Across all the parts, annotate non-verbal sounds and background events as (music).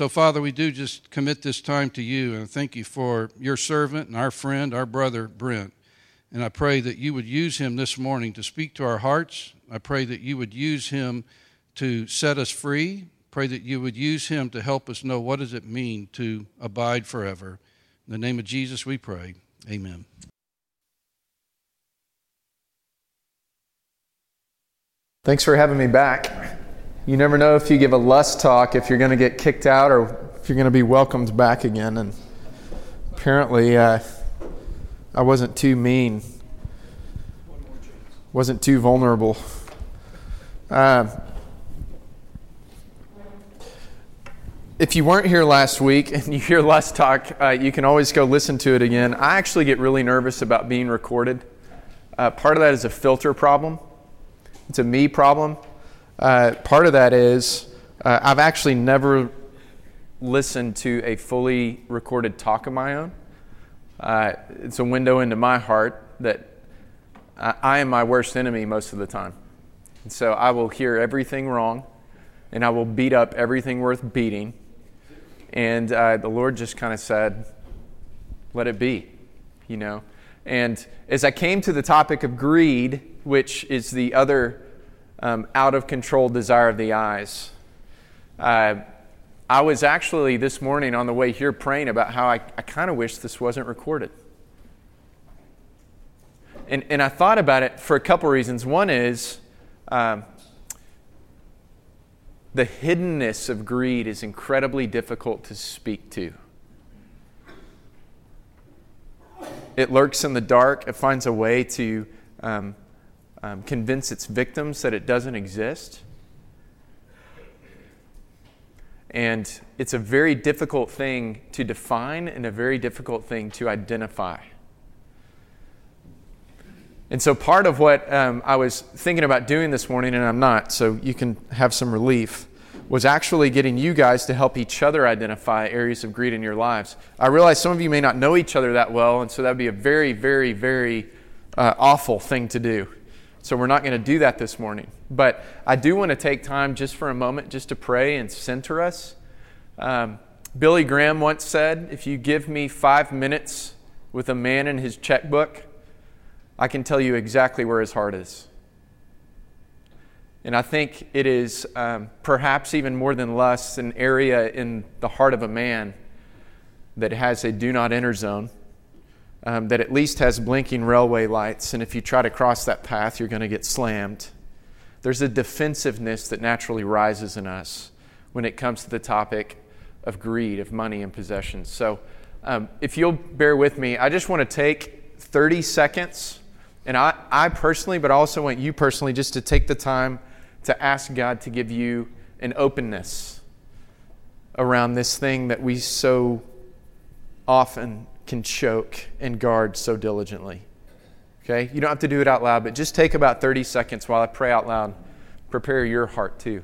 So, Father, we do just commit this time to you and thank you for your servant and our friend, our brother, Brent. And I pray that you would use him this morning to speak to our hearts. I pray that you would use him to set us free. Pray that you would use him to help us know what does it mean to abide forever. In the name of Jesus we pray. Amen. Thanks for having me back. You never know if you give a lust talk if you're going to get kicked out or if you're going to be welcomed back again. And apparently, uh, I wasn't too mean, wasn't too vulnerable. Uh, if you weren't here last week and you hear lust talk, uh, you can always go listen to it again. I actually get really nervous about being recorded. Uh, part of that is a filter problem, it's a me problem. Uh, part of that is uh, I've actually never listened to a fully recorded talk of my own. Uh, it's a window into my heart that I, I am my worst enemy most of the time. And so I will hear everything wrong and I will beat up everything worth beating. And uh, the Lord just kind of said, let it be, you know. And as I came to the topic of greed, which is the other um, out of control desire of the eyes. Uh, I was actually this morning on the way here praying about how I, I kind of wish this wasn't recorded. And, and I thought about it for a couple reasons. One is um, the hiddenness of greed is incredibly difficult to speak to. It lurks in the dark, it finds a way to um, um, convince its victims that it doesn't exist. And it's a very difficult thing to define and a very difficult thing to identify. And so, part of what um, I was thinking about doing this morning, and I'm not, so you can have some relief, was actually getting you guys to help each other identify areas of greed in your lives. I realize some of you may not know each other that well, and so that would be a very, very, very uh, awful thing to do. So we're not going to do that this morning. But I do want to take time just for a moment just to pray and center us. Um, Billy Graham once said, If you give me five minutes with a man in his checkbook, I can tell you exactly where his heart is. And I think it is um, perhaps even more than lust an area in the heart of a man that has a do not enter zone um, that at least has blinking railway lights, and if you try to cross that path, you're going to get slammed. There's a defensiveness that naturally rises in us when it comes to the topic of greed, of money and possessions. So, um, if you'll bear with me, I just want to take 30 seconds, and I, I personally, but I also want you personally, just to take the time to ask God to give you an openness around this thing that we so often can choke and guard so diligently. Okay? You don't have to do it out loud, but just take about 30 seconds while I pray out loud. Prepare your heart too.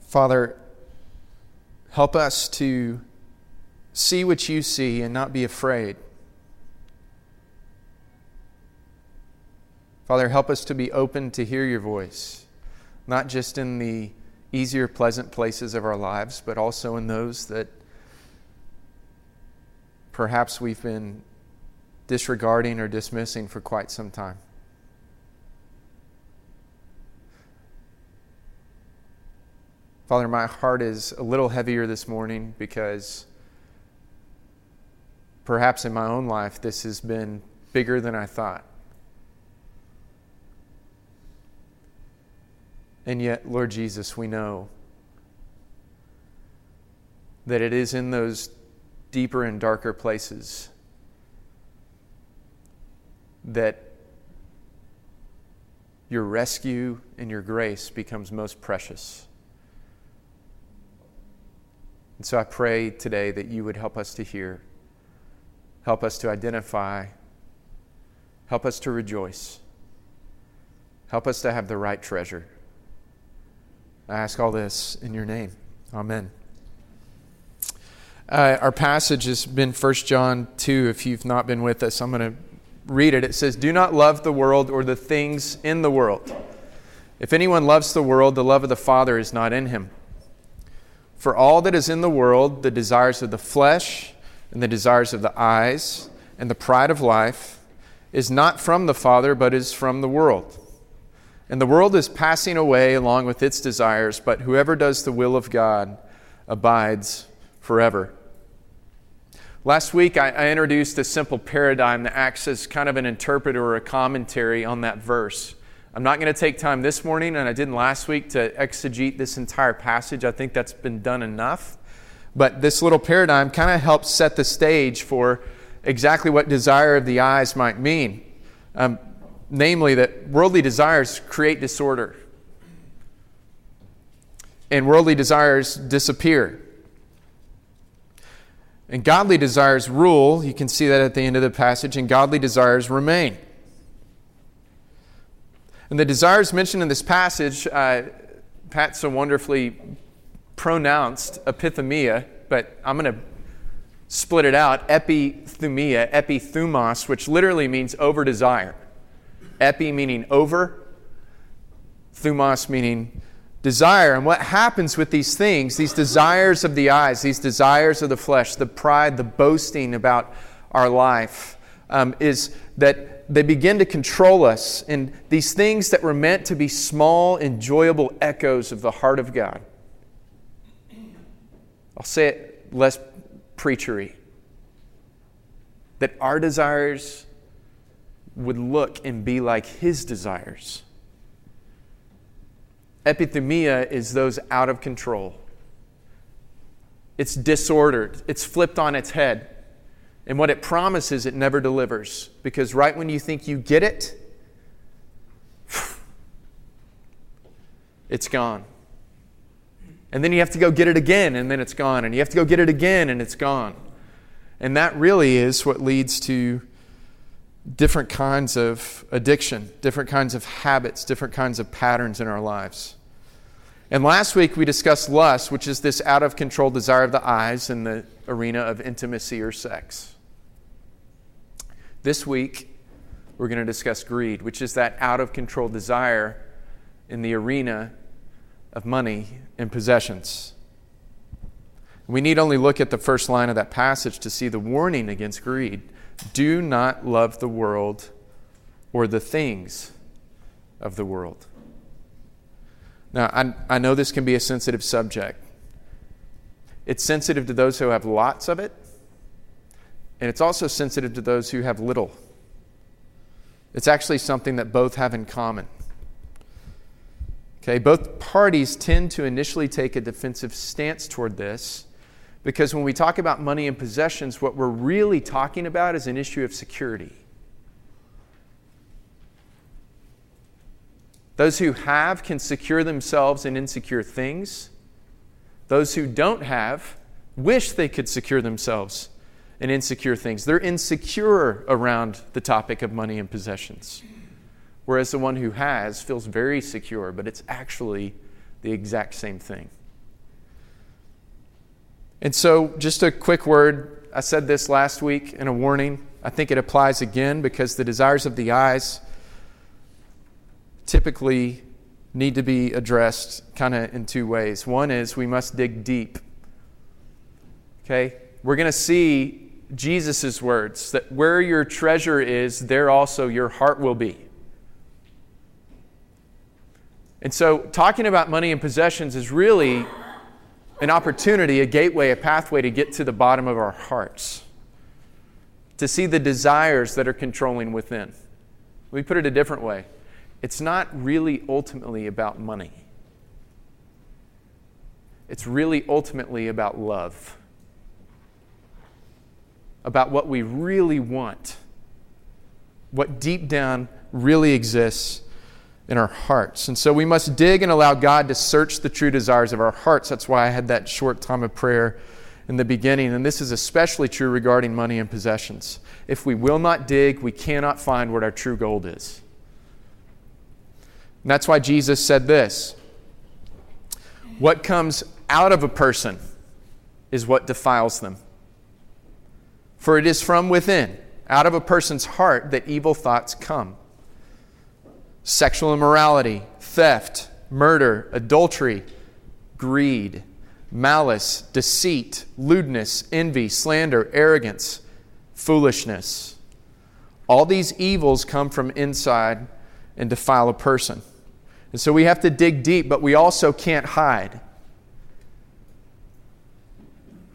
Father, help us to see what you see and not be afraid. Father, help us to be open to hear your voice, not just in the easier, pleasant places of our lives, but also in those that perhaps we've been disregarding or dismissing for quite some time. Father, my heart is a little heavier this morning because perhaps in my own life this has been bigger than I thought. And yet, Lord Jesus, we know that it is in those deeper and darker places that your rescue and your grace becomes most precious. And so I pray today that you would help us to hear, help us to identify, help us to rejoice, help us to have the right treasure. I ask all this in your name. Amen. Uh, our passage has been 1 John 2. If you've not been with us, I'm going to read it. It says, Do not love the world or the things in the world. If anyone loves the world, the love of the Father is not in him. For all that is in the world, the desires of the flesh, and the desires of the eyes, and the pride of life, is not from the Father, but is from the world. And the world is passing away along with its desires, but whoever does the will of God abides forever. Last week, I, I, introduced a simple paradigm that acts as kind of an interpreter or a commentary on that verse. I'm not going to take time this morning, and I didn't last week, to exegete this entire passage. I think that's been done enough. But this little paradigm kind of helps set the stage for exactly what desire of the eyes might mean. Um, namely, that worldly desires create disorder, and worldly desires disappear. And godly desires rule. You can see that at the end of the passage, and godly desires remain. And the desires mentioned in this passage, uh, Pat so wonderfully pronounced epithumia, but I'm going to split it out epithumia, epithumos, which literally means over desire. Epi meaning over, thumos meaning desire. And what happens with these things, these desires of the eyes, these desires of the flesh, the pride, the boasting about our life, um, is that they begin to control us. And these things that were meant to be small, enjoyable echoes of the heart of God. I'll say it less preachery. That our desires would look and be like His desires Epithumia is those out of control. It's disordered, it's flipped on its head. And what it promises, it never delivers. Because right when you think you get it, (sighs) it's gone. And then you have to go get it again, and then it's gone. And you have to go get it again, and it's gone. And that really is what leads to different kinds of addiction, different kinds of habits, different kinds of patterns in our lives. And last week we discussed lust, which is this out of control desire of the eyes in the arena of intimacy or sex. This week we're going to discuss greed, which is that out of control desire in the arena of money and possessions. We need only look at the first line of that passage to see the warning against greed. Do not love the world or the things of the world. Now, I, I know this can be a sensitive subject. It's sensitive to those who have lots of it, and it's also sensitive to those who have little. It's actually something that both have in common. Okay, both parties tend to initially take a defensive stance toward this because when we talk about money and possessions, what we're really talking about is an issue of security. Those who have can secure themselves in insecure things. Those who don't have wish they could secure themselves in insecure things. They're insecure around the topic of money and possessions. Whereas the one who has feels very secure, but it's actually the exact same thing. And so, just a quick word. I said this last week in a warning. I think it applies again because the desires of the eyes typically need to be addressed kind of in two ways. One is we must dig deep. Okay? We're going to see Jesus' words that where your treasure is, there also your heart will be. And so, talking about money and possessions is really an opportunity, a gateway, a pathway to get to the bottom of our hearts, to see the desires that are controlling within. Me put it a different way. It's not really ultimately about money, it's really ultimately about love, about what we really want, what deep down really exists in our hearts. And so we must dig and allow God to search the true desires of our hearts. That's why I had that short time of prayer in the beginning. And this is especially true regarding money and possessions. If we will not dig, we cannot find what our true gold is. And that's why Jesus said this What comes out of a person is what defiles them. For it is from within, out of a person's heart, that evil thoughts come sexual immorality theft, murder, adultery, greed, malice, deceit, lewdness, envy, slander, arrogance, foolishness. All these evils come from inside and defile a person. And so we have to dig deep, but we also can't hide.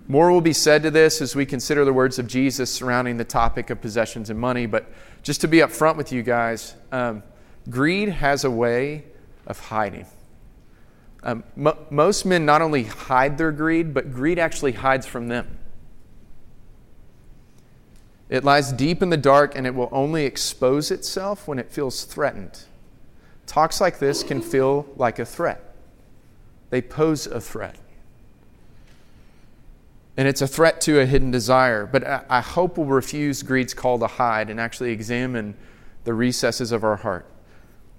More will be said to this as we consider the words of Jesus surrounding the topic of possessions and money. But just to be upfront with you guys, um, greed has a way of hiding. Um, most men not only hide their greed, but greed actually hides from them. It lies deep in the dark and it will only expose itself when it feels threatened. Talks like this can feel like a threat, they pose a threat. And it's a threat to a hidden desire. But I hope we'll refuse greed's call to hide and actually examine the recesses of our heart.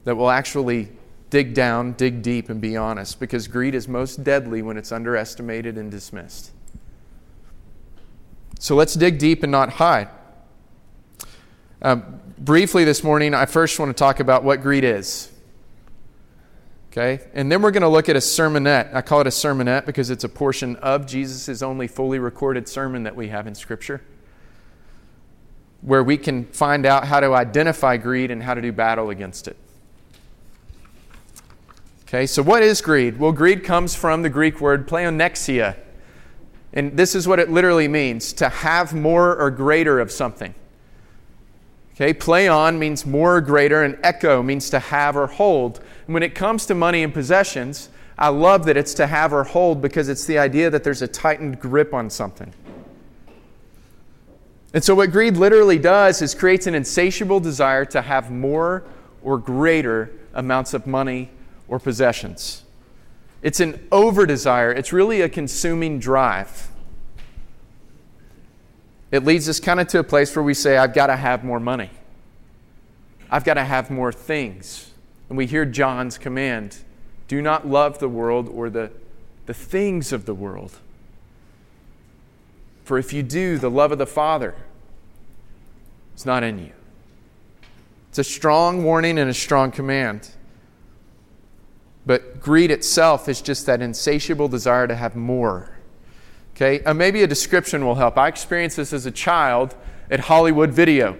That we'll actually dig down, dig deep, and be honest, because greed is most deadly when it's underestimated and dismissed. So let's dig deep and not hide. Um, briefly this morning, I first want to talk about what greed is. Okay? And then we're going to look at a sermonette. I call it a sermonette because it's a portion of Jesus' only fully recorded sermon that we have in Scripture, where we can find out how to identify greed and how to do battle against it. Okay, so what is greed? Well, greed comes from the Greek word pleonexia. And this is what it literally means to have more or greater of something. Okay, pleon means more or greater, and echo means to have or hold. And when it comes to money and possessions, I love that it's to have or hold because it's the idea that there's a tightened grip on something. And so, what greed literally does is creates an insatiable desire to have more or greater amounts of money or possessions. It's an over desire, it's really a consuming drive. It leads us kind of to a place where we say, I've got to have more money. I've got to have more things. And we hear John's command do not love the world or the, the things of the world. For if you do, the love of the Father is not in you. It's a strong warning and a strong command. But greed itself is just that insatiable desire to have more. Okay, uh, maybe a description will help. I experienced this as a child at Hollywood Video.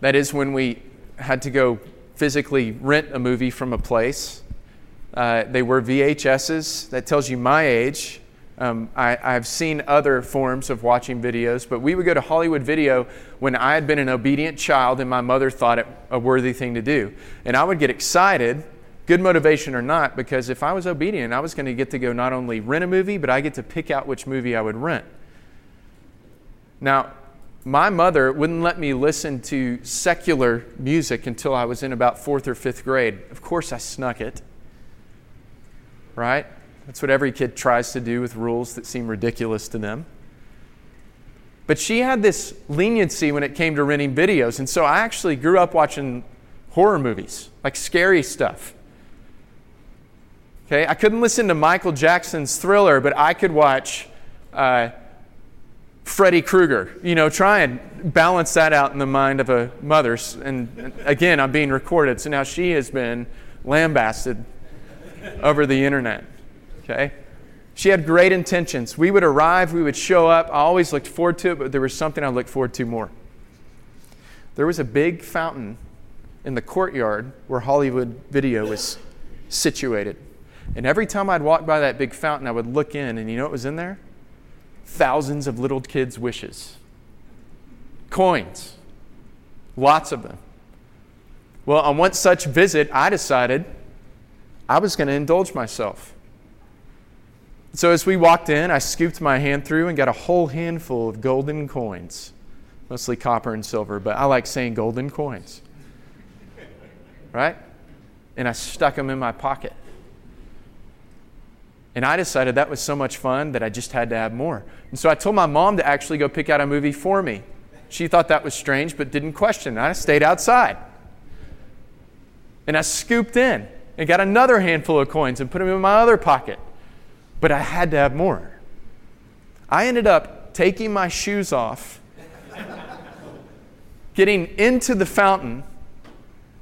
That is when we had to go physically rent a movie from a place. Uh, they were VHSs. That tells you my age. Um, I, have seen other forms of watching videos, but we would go to Hollywood Video when I had been an obedient child and my mother thought it a worthy thing to do. And I would get excited, good motivation or not, because if I was obedient, I was going to get to go not only rent a movie, but I get to pick out which movie I would rent. Now, my mother wouldn't let me listen to secular music until I was in about fourth or fifth grade. Of course, I snuck it, right? That's what every kid tries to do with rules that seem ridiculous to them. But she had this leniency when it came to renting videos. And so I actually grew up watching horror movies, like scary stuff. Okay, I couldn't listen to Michael Jackson's Thriller, but I could watch uh, Freddy Krueger. You know, try and balance that out in the mind of a mother. And again, I'm being recorded, so now she has been lambasted over the internet. Okay? She had great intentions. We would arrive, we would show up. I always looked forward to it, but there was something I looked forward to more. There was a big fountain in the courtyard where Hollywood Video was situated. And every time I'd walk by that big fountain, I would look in, and you know what was in there? Thousands of little kids' wishes. Coins. Lots of them. Well, on one such visit, I decided I was going to indulge myself. So as we walked in, I scooped my hand through and got a whole handful of golden coins, mostly copper and silver, but I like saying golden coins. Right? And I stuck them in my pocket. And I decided that was so much fun that I just had to have more. And so I told my mom to actually go pick out a movie for me. She thought that was strange, but didn't question. I stayed outside. And I scooped in and got another handful of coins and put them in my other pocket but I had to have more. I ended up taking my shoes off, getting into the fountain,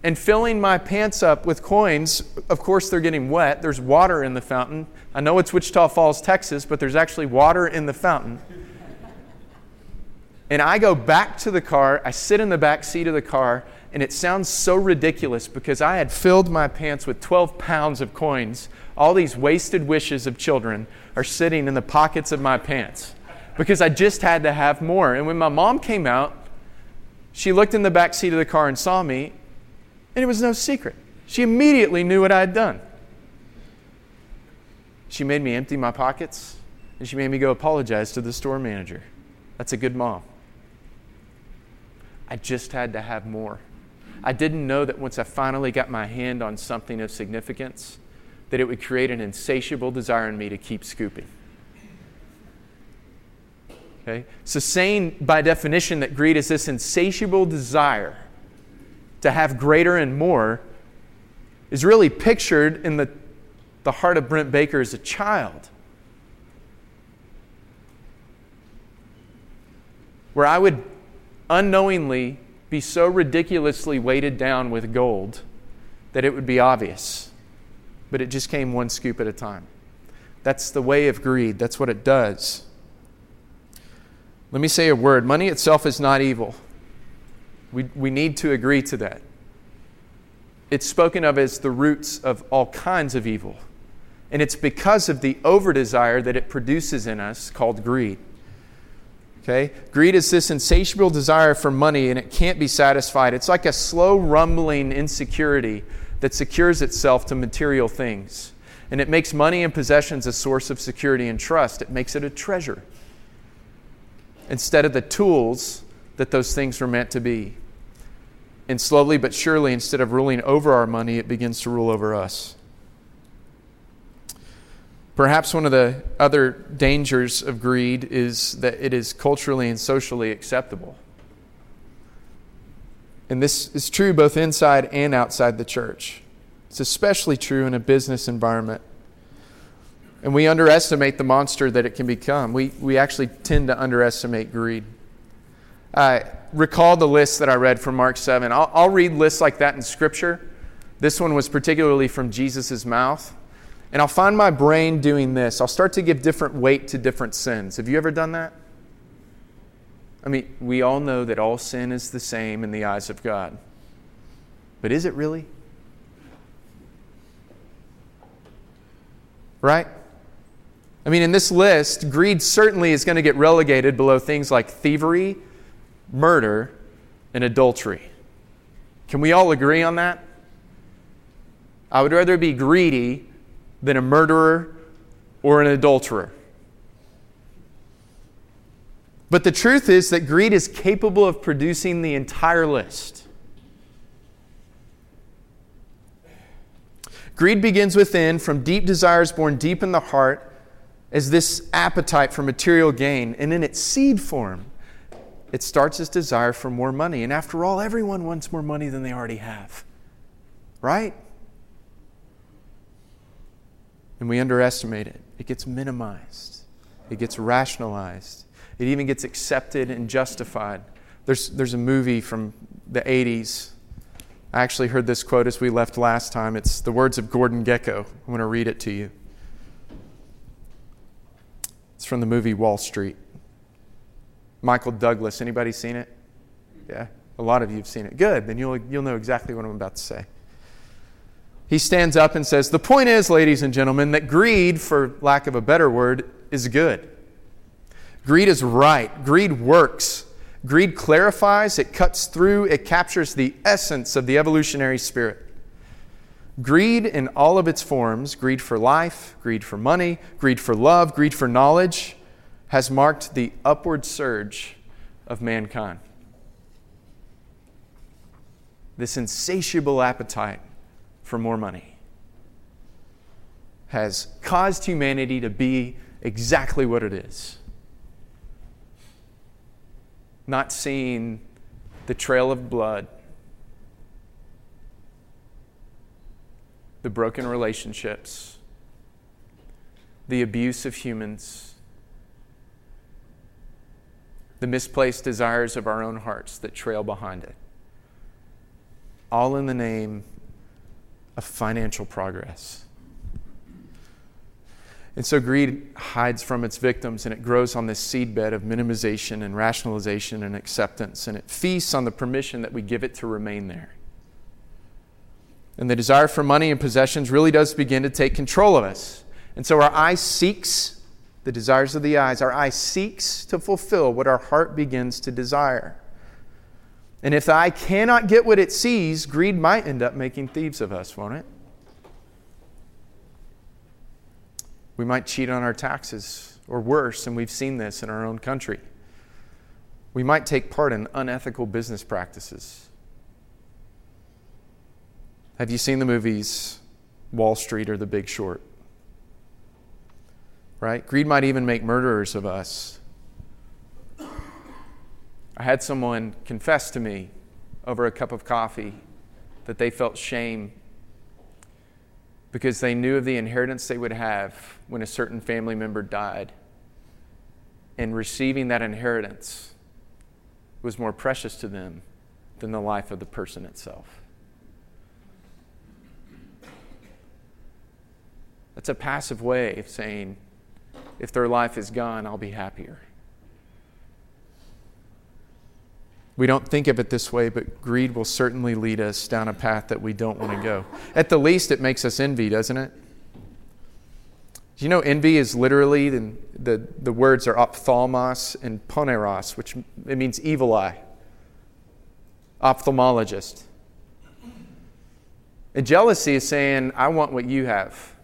and filling my pants up with coins. Of course, they're getting wet. There's water in the fountain. I know it's Wichita Falls, Texas, but there's actually water in the fountain. And I go back to the car. I sit in the back seat of the car, and it sounds so ridiculous because I had filled my pants with 12 pounds of coins. All these wasted wishes of children are sitting in the pockets of my pants because I just had to have more. And when my mom came out, she looked in the back seat of the car and saw me, and it was no secret. She immediately knew what I had done. She made me empty my pockets, and she made me go apologize to the store manager. That's a good mom. I just had to have more. I didn't know that once I finally got my hand on something of significance, that it would create an insatiable desire in me to keep scooping. Okay? So, saying by definition that greed is this insatiable desire to have greater and more is really pictured in the, the heart of Brent Baker as a child. Where I would unknowingly be so ridiculously weighted down with gold that it would be obvious. But it just came one scoop at a time. That's the way of greed, that's what it does. Let me say a word money itself is not evil. We, we need to agree to that. It's spoken of as the roots of all kinds of evil. And it's because of the over desire that it produces in us called greed. Okay? Greed is this insatiable desire for money and it can't be satisfied. It's like a slow rumbling insecurity that secures itself to material things. And it makes money and possessions a source of security and trust. It makes it a treasure instead of the tools that those things were meant to be. And slowly but surely, instead of ruling over our money, it begins to rule over us. Perhaps one of the other dangers of greed is that it is culturally and socially acceptable. And this is true both inside and outside the church. It's especially true in a business environment. And we underestimate the monster that it can become. We, we actually tend to underestimate greed. Uh, recall the list that I read from Mark 7. I'll, I'll read lists like that in Scripture. This one was particularly from Jesus' mouth. And I'll find my brain doing this. I'll start to give different weight to different sins. Have you ever done that? I mean, we all know that all sin is the same in the eyes of God. But is it really? Right? I mean, in this list, greed certainly is going to get relegated below things like thievery, murder, and adultery. Can we all agree on that? I would rather be greedy than a murderer or an adulterer. But the truth is that greed is capable of producing the entire list. Greed begins within from deep desires born deep in the heart as this appetite for material gain. And in its seed form, it starts as desire for more money. And after all, everyone wants more money than they already have. Right? and we underestimate it. It gets minimized, it gets rationalized, it even gets accepted and justified. There's, there's a movie from the 80s. I actually heard this quote as we left last time. It's the words of Gordon Gekko. I'm going to read it to you. It's from the movie Wall Street. Michael Douglas. Anybody seen it? Yeah, a lot of you have seen it. Good, then you'll, you'll know exactly what I'm about to say he stands up and says, The point is, ladies and gentlemen, that greed, for lack of a better word, is good. Greed is right. Greed works. Greed clarifies, it cuts through, it captures the essence of the evolutionary spirit. Greed in all of its forms greed for life, greed for money, greed for love, greed for knowledge has marked the upward surge of mankind. This insatiable appetite for more money has caused humanity to be exactly what it is. Not seeing the trail of blood, the broken relationships, the abuse of humans, the misplaced desires of our own hearts that trail behind it. all in the name of financial progress. And so greed hides from its victims and it grows on this seedbed of minimization and rationalization and acceptance, and it feasts on the permission that we give it to remain there. And the desire for money and possessions really does begin to take control of us. And so our eye seeks the desires of the eyes, our eye seeks to fulfill what our heart begins to desire. And if the eye cannot get what it sees, greed might end up making thieves of us, won't it? We might cheat on our taxes, or worse, and we've seen this in our own country. We might take part in unethical business practices. Have you seen the movies Wall Street or The Big Short? Right? Greed might even make murderers of us. I had someone confess to me over a cup of coffee that they felt shame because they knew of the inheritance they would have when a certain family member died. And receiving that inheritance was more precious to them than the life of the person itself. That's a passive way of saying, if their life is gone, I'll be happier. We don't think of it this way, but greed will certainly lead us down a path that we don't want to go. At the least, it makes us envy, doesn't it? Do you know envy is literally, the, the, the words are ophthalmos and poneros, which it means evil eye, ophthalmologist. And jealousy is saying, I want what you have.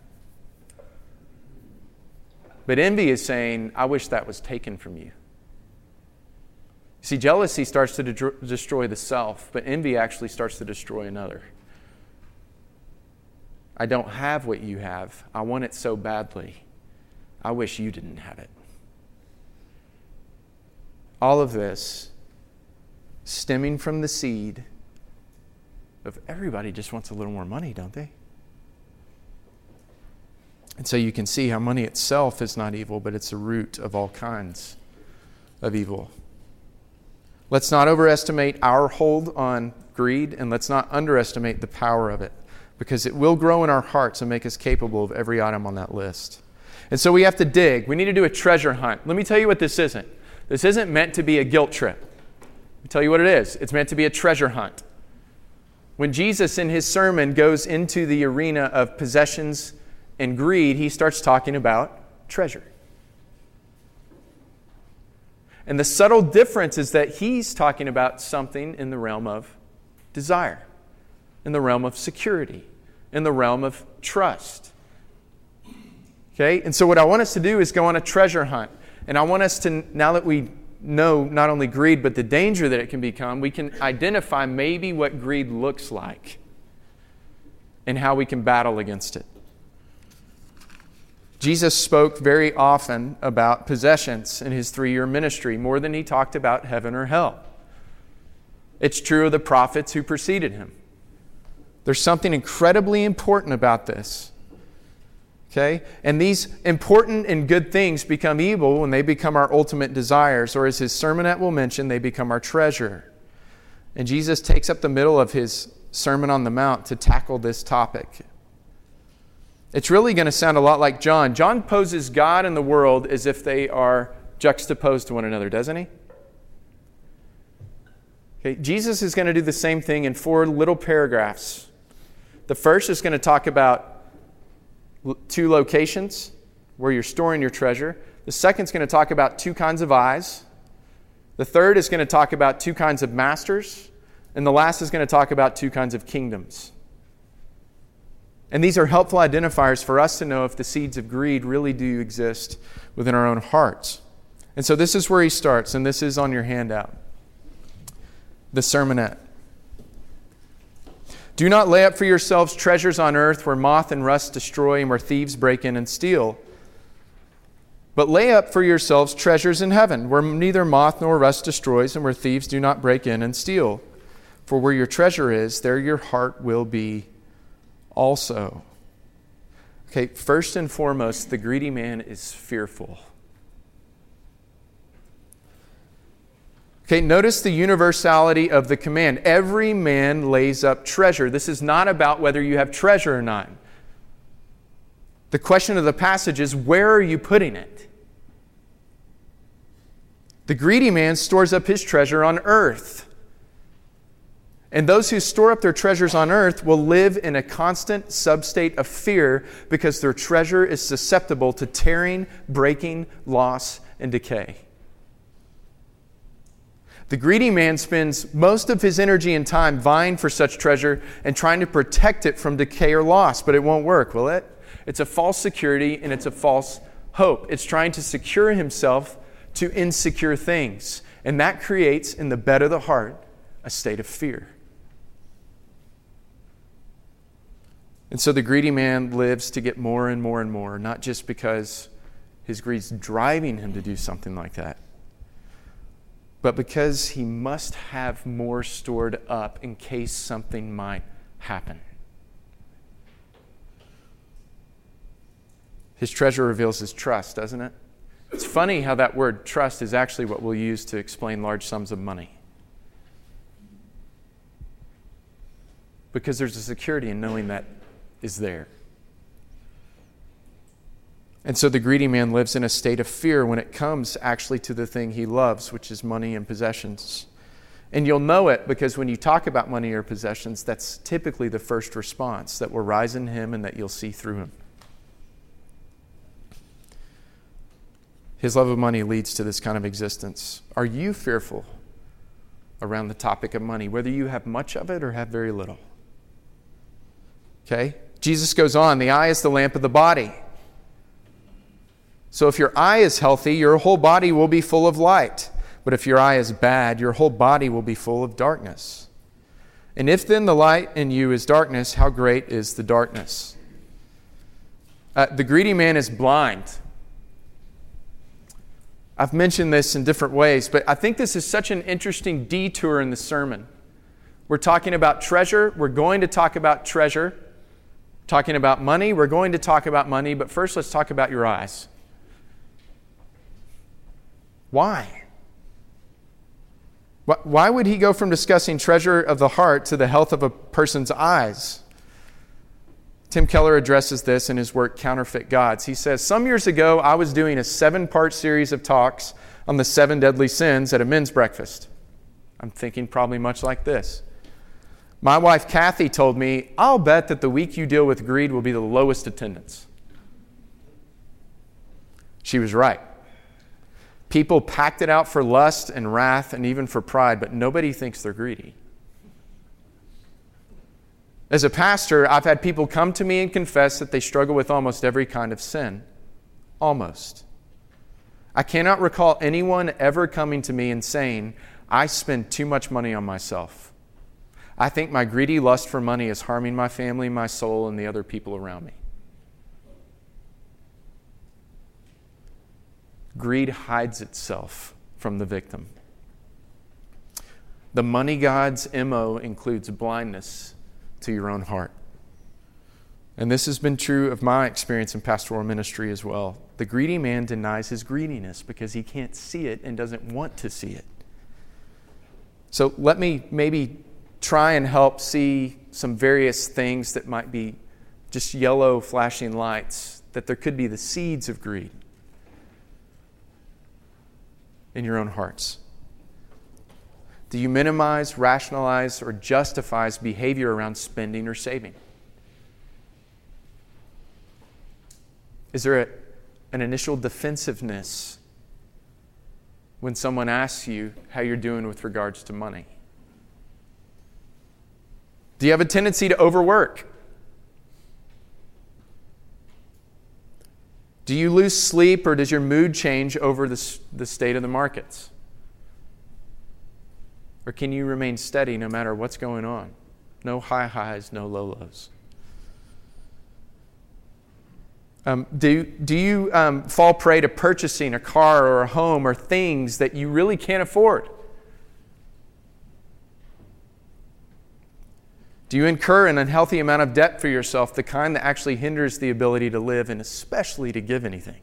But envy is saying, I wish that was taken from you. See, jealousy starts to de- destroy the self, but envy actually starts to destroy another. I don't have what you have. I want it so badly. I wish you didn't have it. All of this stemming from the seed of everybody just wants a little more money, don't they? And so you can see how money itself is not evil, but it's the root of all kinds of evil. Let's not overestimate our hold on greed, and let's not underestimate the power of it, because it will grow in our hearts and make us capable of every item on that list. And so we have to dig. We need to do a treasure hunt. Let me tell you what this isn't. This isn't meant to be a guilt trip. Let me tell you what it is it's meant to be a treasure hunt. When Jesus, in his sermon, goes into the arena of possessions and greed, he starts talking about treasure. And the subtle difference is that he's talking about something in the realm of desire, in the realm of security, in the realm of trust. Okay? And so, what I want us to do is go on a treasure hunt. And I want us to, now that we know not only greed, but the danger that it can become, we can identify maybe what greed looks like and how we can battle against it. Jesus spoke very often about possessions in his three year ministry, more than he talked about heaven or hell. It's true of the prophets who preceded him. There's something incredibly important about this. Okay? And these important and good things become evil when they become our ultimate desires, or as his sermonette will mention, they become our treasure. And Jesus takes up the middle of his Sermon on the Mount to tackle this topic. It's really going to sound a lot like John. John poses God and the world as if they are juxtaposed to one another, doesn't he? Okay, Jesus is going to do the same thing in four little paragraphs. The first is going to talk about two locations where you're storing your treasure. The second is going to talk about two kinds of eyes. The third is going to talk about two kinds of masters. And the last is going to talk about two kinds of kingdoms. And these are helpful identifiers for us to know if the seeds of greed really do exist within our own hearts. And so this is where he starts, and this is on your handout the sermonette. Do not lay up for yourselves treasures on earth where moth and rust destroy and where thieves break in and steal. But lay up for yourselves treasures in heaven where neither moth nor rust destroys and where thieves do not break in and steal. For where your treasure is, there your heart will be also. Okay, first and foremost, the greedy man is fearful. Okay, notice the universality of the command. Every man lays up treasure. This is not about whether you have treasure or not. The question of the passage is where are you putting it? The greedy man stores up his treasure on earth. And those who store up their treasures on earth will live in a constant substate of fear because their treasure is susceptible to tearing, breaking, loss, and decay. The greedy man spends most of his energy and time vying for such treasure and trying to protect it from decay or loss, but it won't work, will it? It's a false security and it's a false hope. It's trying to secure himself to insecure things. And that creates in the bed of the heart a state of fear. And so the greedy man lives to get more and more and more, not just because his greed's driving him to do something like that, but because he must have more stored up in case something might happen. His treasure reveals his trust, doesn't it? It's funny how that word trust is actually what we'll use to explain large sums of money. Because there's a security in knowing that is there. And so the greedy man lives in a state of fear when it comes actually to the thing he loves, which is money and possessions. And you'll know it because when you talk about money or possessions, that's typically the first response that will rise in him and that you'll see through him. His love of money leads to this kind of existence. Are you fearful around the topic of money, whether you have much of it or have very little? Okay? Jesus goes on the eye is the lamp of the body. So if your eye is healthy, your whole body will be full of light. But if your eye is bad, your whole body will be full of darkness. And if then the light in you is darkness, how great is the darkness? Uh, the greedy man is blind. I've mentioned this in different ways, but I think this is such an interesting detour in the sermon. We're talking about treasure. We're going to talk about treasure talking about money. We're going to talk about money, but first let's talk about your eyes. Why? Why would he go from discussing treasure of the heart to the health of a person's eyes? Tim Keller addresses this in his work Counterfeit Gods. He says, Some years ago, I was doing a seven part series of talks on the seven deadly sins at a men's breakfast. I'm thinking probably much like this. My wife Kathy told me, I'll bet that the week you deal with greed will be the lowest attendance. She was right. People packed it out for lust and wrath and even for pride, but nobody thinks they're greedy. As a pastor, I've had people come to me and confess that they struggle with almost every kind of sin. Almost. I cannot recall anyone ever coming to me and saying, I spend too much money on myself. I think my greedy lust for money is harming my family, my soul, and the other people around me. Greed hides itself from the victim. The money God's MO includes blindness to your own heart. And this has been true of my experience in pastoral ministry as well. The greedy man denies his greediness because he can't see it and doesn't want to see it. So let me maybe try and help see some various things that might be just yellow flashing lights, that there could be the seeds of greed in your own hearts. Do you minimize, rationalize, or justify behavior around spending or saving? Is there a, an initial defensiveness when someone asks you how you're doing with regards to money? Do you have a tendency to overwork? Do you lose sleep or does your mood change over the, the state of the markets? Or can you remain steady no matter what's going on? No high highs, no low lows. Um, do, do you um, fall prey to purchasing a car or a home or things that you really can't afford? Do you incur an unhealthy amount of debt for yourself, the kind that actually hinders the ability to live and especially to give anything?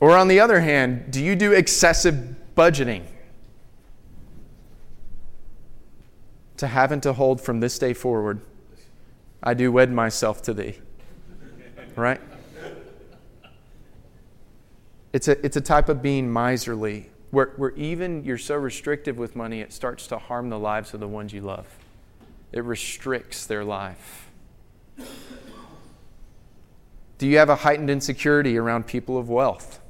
Or on the other hand, do you do excessive budgeting? To have and to hold from this day forward, I do wed myself to thee. Right? It's a, it's a type of being miserly, where, where even you're so restrictive with money, it starts to harm the lives of the ones you love. It restricts their life. Do you have a heightened insecurity around people of wealth?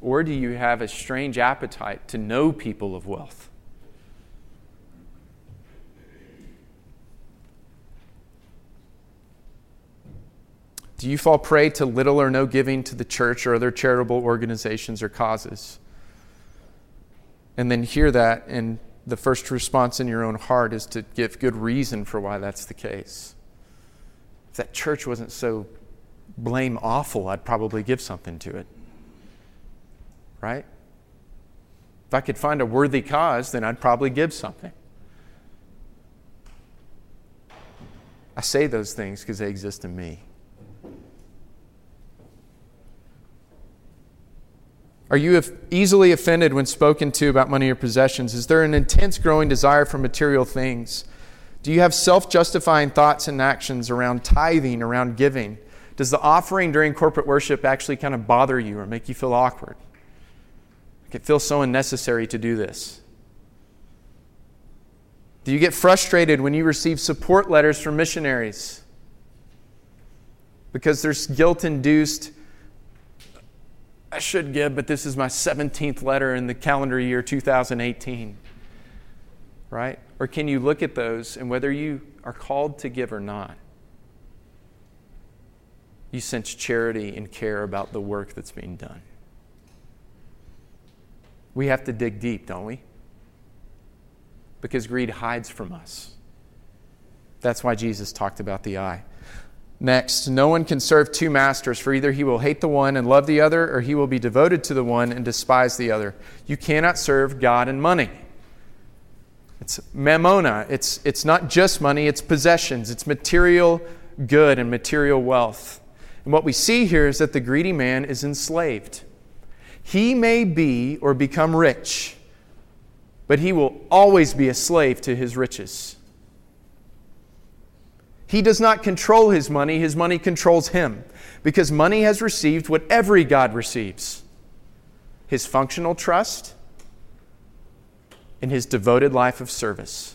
Or do you have a strange appetite to know people of wealth? Do you fall prey to little or no giving to the church or other charitable organizations or causes? And then hear that, and the first response in your own heart is to give good reason for why that's the case. If that church wasn't so blame awful, I'd probably give something to it. Right? If I could find a worthy cause, then I'd probably give something. I say those things because they exist in me. Are you easily offended when spoken to about money or possessions? Is there an intense growing desire for material things? Do you have self justifying thoughts and actions around tithing, around giving? Does the offering during corporate worship actually kind of bother you or make you feel awkward? Like it feels so unnecessary to do this. Do you get frustrated when you receive support letters from missionaries? Because there's guilt induced I should give, but this is my 17th letter in the calendar year 2018. Right? Or can you look at those and whether you are called to give or not, you sense charity and care about the work that's being done? We have to dig deep, don't we? Because greed hides from us. That's why Jesus talked about the eye. Next, no one can serve two masters, for either he will hate the one and love the other, or he will be devoted to the one and despise the other. You cannot serve God and money. It's mammona. It's, it's not just money, it's possessions, it's material good and material wealth. And what we see here is that the greedy man is enslaved. He may be or become rich, but he will always be a slave to his riches. He does not control his money, his money controls him. Because money has received what every God receives his functional trust and his devoted life of service.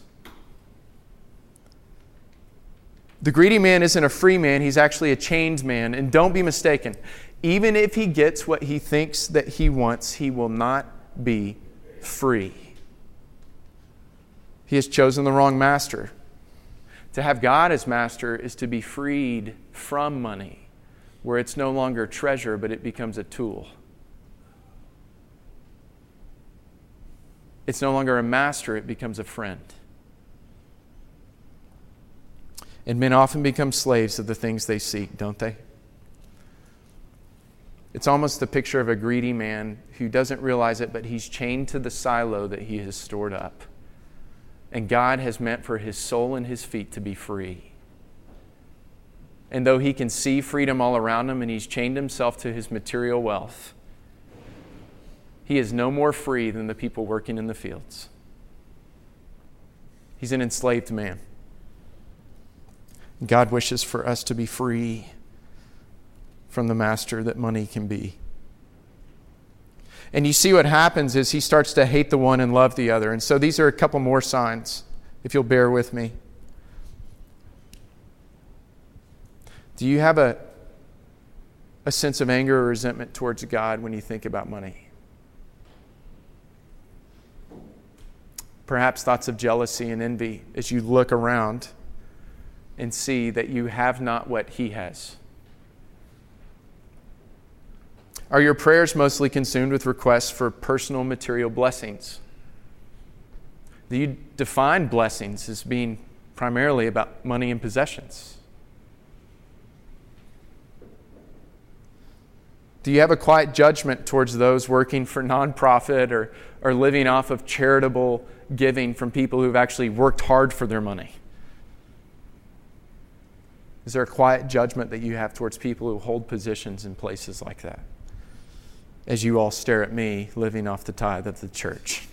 The greedy man isn't a free man, he's actually a chained man. And don't be mistaken, even if he gets what he thinks that he wants, he will not be free. He has chosen the wrong master. To have God as master is to be freed from money, where it's no longer treasure, but it becomes a tool. It's no longer a master, it becomes a friend. And men often become slaves of the things they seek, don't they? It's almost the picture of a greedy man who doesn't realize it, but he's chained to the silo that he has stored up. And God has meant for his soul and his feet to be free. And though he can see freedom all around him and he's chained himself to his material wealth, he is no more free than the people working in the fields. He's an enslaved man. God wishes for us to be free from the master that money can be. And you see what happens is he starts to hate the one and love the other. And so these are a couple more signs, if you'll bear with me. Do you have a, a sense of anger or resentment towards God when you think about money? Perhaps thoughts of jealousy and envy as you look around and see that you have not what he has. Are your prayers mostly consumed with requests for personal material blessings? Do you define blessings as being primarily about money and possessions? Do you have a quiet judgment towards those working for nonprofit or, or living off of charitable giving from people who've actually worked hard for their money? Is there a quiet judgment that you have towards people who hold positions in places like that? As you all stare at me living off the tithe of the church.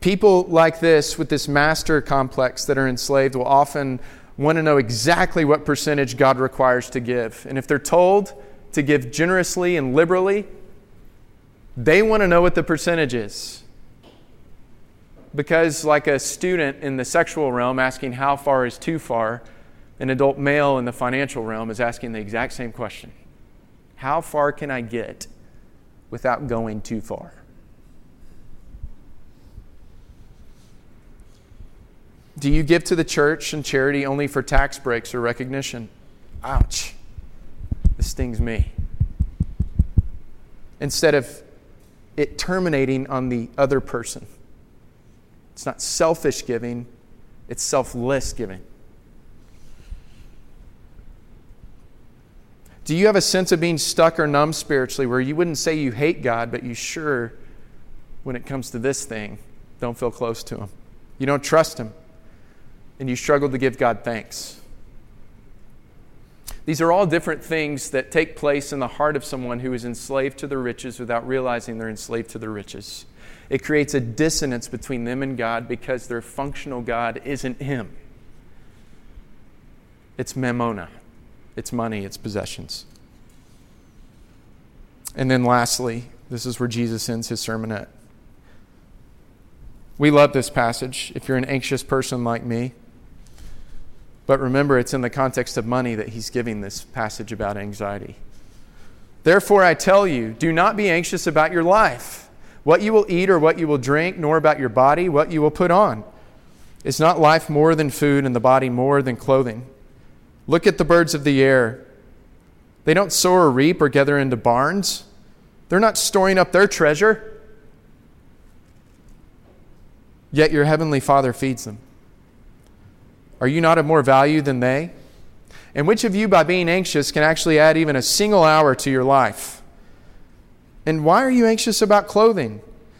People like this, with this master complex that are enslaved, will often want to know exactly what percentage God requires to give. And if they're told to give generously and liberally, they want to know what the percentage is. Because, like a student in the sexual realm asking how far is too far, an adult male in the financial realm is asking the exact same question How far can I get without going too far? Do you give to the church and charity only for tax breaks or recognition? Ouch. This stings me. Instead of it terminating on the other person. It's not selfish giving, it's selfless giving. Do you have a sense of being stuck or numb spiritually where you wouldn't say you hate God, but you sure, when it comes to this thing, don't feel close to Him? You don't trust Him and you struggle to give God thanks. These are all different things that take place in the heart of someone who is enslaved to their riches without realizing they're enslaved to their riches. It creates a dissonance between them and God because their functional God isn't Him. It's mammona, it's money, it's possessions. And then lastly, this is where Jesus ends his sermon. sermonette. We love this passage. If you're an anxious person like me, but remember, it's in the context of money that he's giving this passage about anxiety. Therefore, I tell you, do not be anxious about your life, what you will eat or what you will drink, nor about your body, what you will put on. Is not life more than food and the body more than clothing? Look at the birds of the air. They don't sow or reap or gather into barns, they're not storing up their treasure. Yet your heavenly Father feeds them. Are you not of more value than they? And which of you, by being anxious, can actually add even a single hour to your life? And why are you anxious about clothing?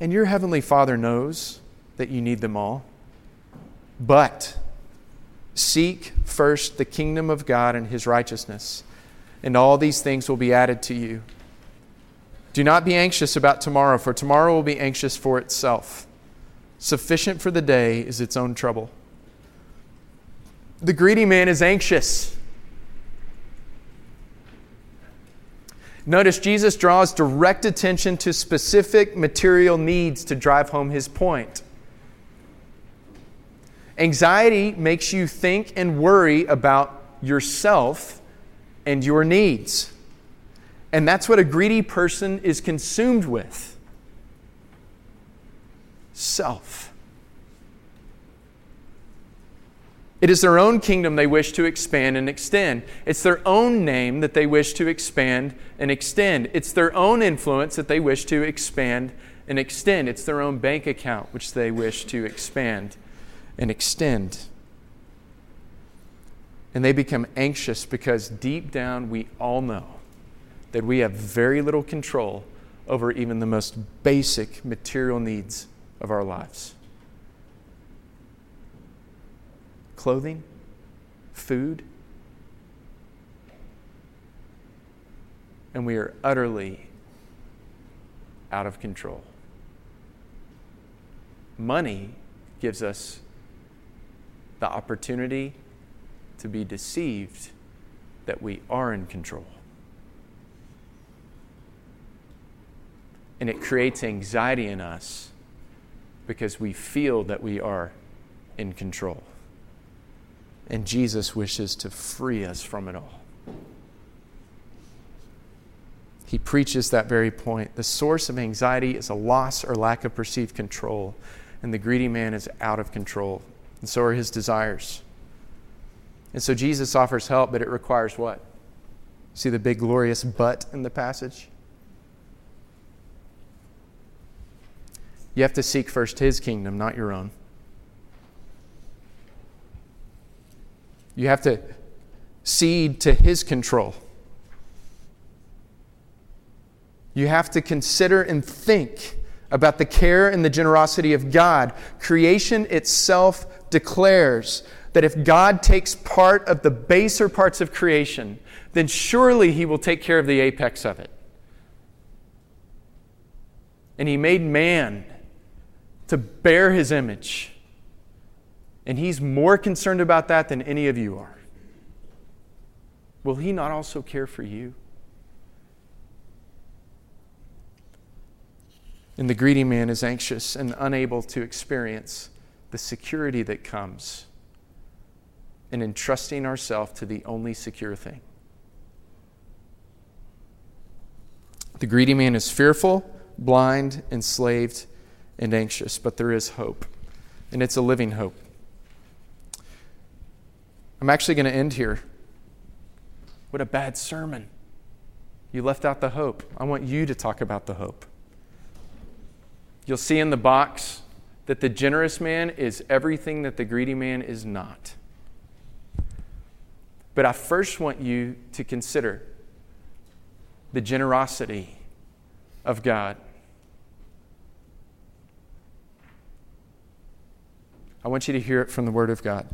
And your heavenly Father knows that you need them all. But seek first the kingdom of God and his righteousness, and all these things will be added to you. Do not be anxious about tomorrow, for tomorrow will be anxious for itself. Sufficient for the day is its own trouble. The greedy man is anxious. Notice Jesus draws direct attention to specific material needs to drive home his point. Anxiety makes you think and worry about yourself and your needs. And that's what a greedy person is consumed with self. It is their own kingdom they wish to expand and extend. It's their own name that they wish to expand and extend. It's their own influence that they wish to expand and extend. It's their own bank account which they wish to expand and extend. And they become anxious because deep down we all know that we have very little control over even the most basic material needs of our lives. Clothing, food. And we are utterly out of control. Money gives us the opportunity to be deceived that we are in control. And it creates anxiety in us because we feel that we are in control. And Jesus wishes to free us from it all. He preaches that very point. The source of anxiety is a loss or lack of perceived control. and the greedy man is out of control. And so are his desires. And so Jesus offers help, but it requires what? See the big glorious but in the passage? You have to seek first his kingdom, not your own. You have to cede to his control. You have to consider and think about the care and the generosity of God. Creation itself declares that if God takes part of the baser parts of creation, then surely he will take care of the apex of it. And he made man to bear his image. And he's more concerned about that than any of you are. Will he not also care for you? And the greedy man is anxious and unable to experience the security that comes in entrusting ourselves to the only secure thing. The greedy man is fearful, blind, enslaved, and anxious, but there is hope, and it's a living hope. I'm actually going to end here. What a bad sermon. You left out the hope. I want you to talk about the hope. You'll see in the box that the generous man is everything that the greedy man is not. But I first want you to consider the generosity of God. I want you to hear it from the Word of God.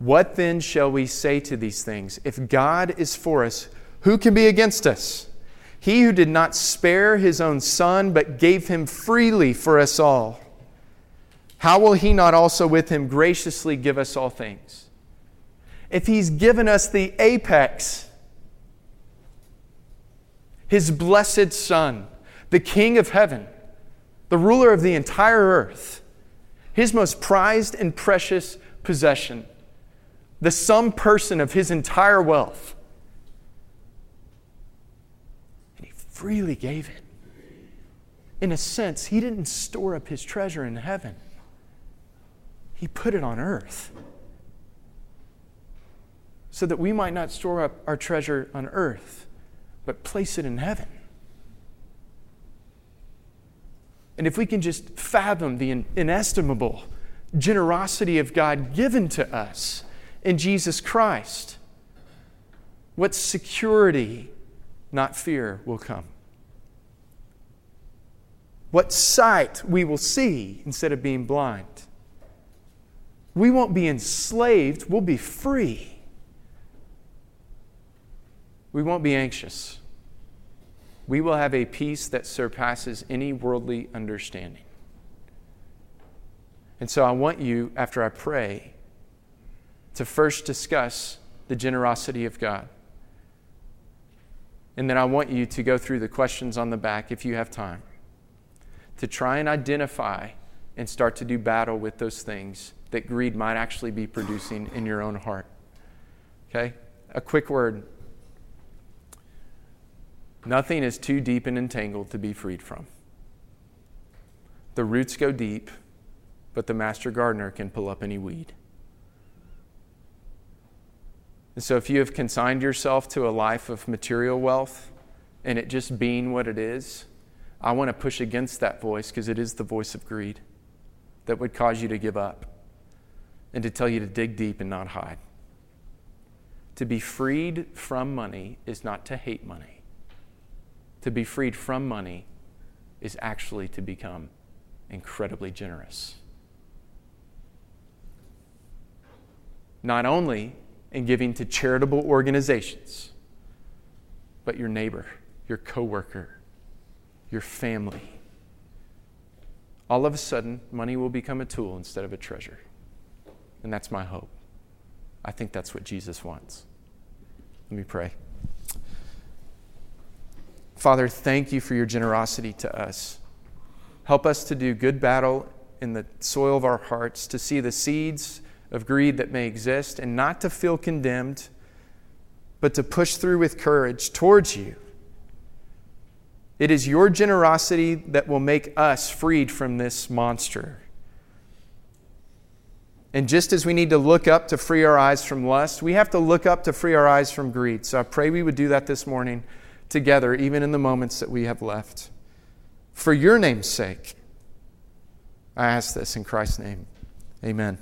What then shall we say to these things? If God is for us, who can be against us? He who did not spare his own son, but gave him freely for us all, how will he not also with him graciously give us all things? If he's given us the apex, his blessed Son, the King of heaven, the ruler of the entire earth, his most prized and precious possession, the sum person of his entire wealth And he freely gave it. In a sense, he didn't store up his treasure in heaven, he put it on earth. So that we might not store up our treasure on earth, but place it in heaven. And if we can just fathom the inestimable generosity of God given to us in Jesus Christ, what security not fear, will come. What sight we will see instead of being blind. We won't be enslaved, we'll be free. We won't be anxious. We will have a peace that surpasses any worldly understanding. And so I want you, after I pray, to first discuss the generosity of God. And then I want you to go through the questions on the back if you have time to try and identify and start to do battle with those things that greed might actually be producing in your own heart. Okay? A quick word. Nothing is too deep and entangled to be freed from. The roots go deep, but the master gardener can pull up any weed. And so, if you have consigned yourself to a life of material wealth and it just being what it is, I want to push against that voice because it is the voice of greed that would cause you to give up and to tell you to dig deep and not hide. To be freed from money is not to hate money. To be freed from money is actually to become incredibly generous. Not only and giving to charitable organizations, but your neighbor, your coworker, your family. All of a sudden, money will become a tool instead of a treasure. And that's my hope. I think that's what Jesus wants. Let me pray. Father, thank you for your generosity to us. Help us to do good battle in the soil of our hearts, to see the seeds of greed that may exist and not to feel condemned, but to push through with courage towards you It is your generosity that will make us freed from this monster. And just as we need to look up to free our eyes from lust, we have to look up to free our eyes from greed. So I pray we would do that this morning together, even in the moments that we have left. For your name's sake, I ask this in Christ's name. Amen.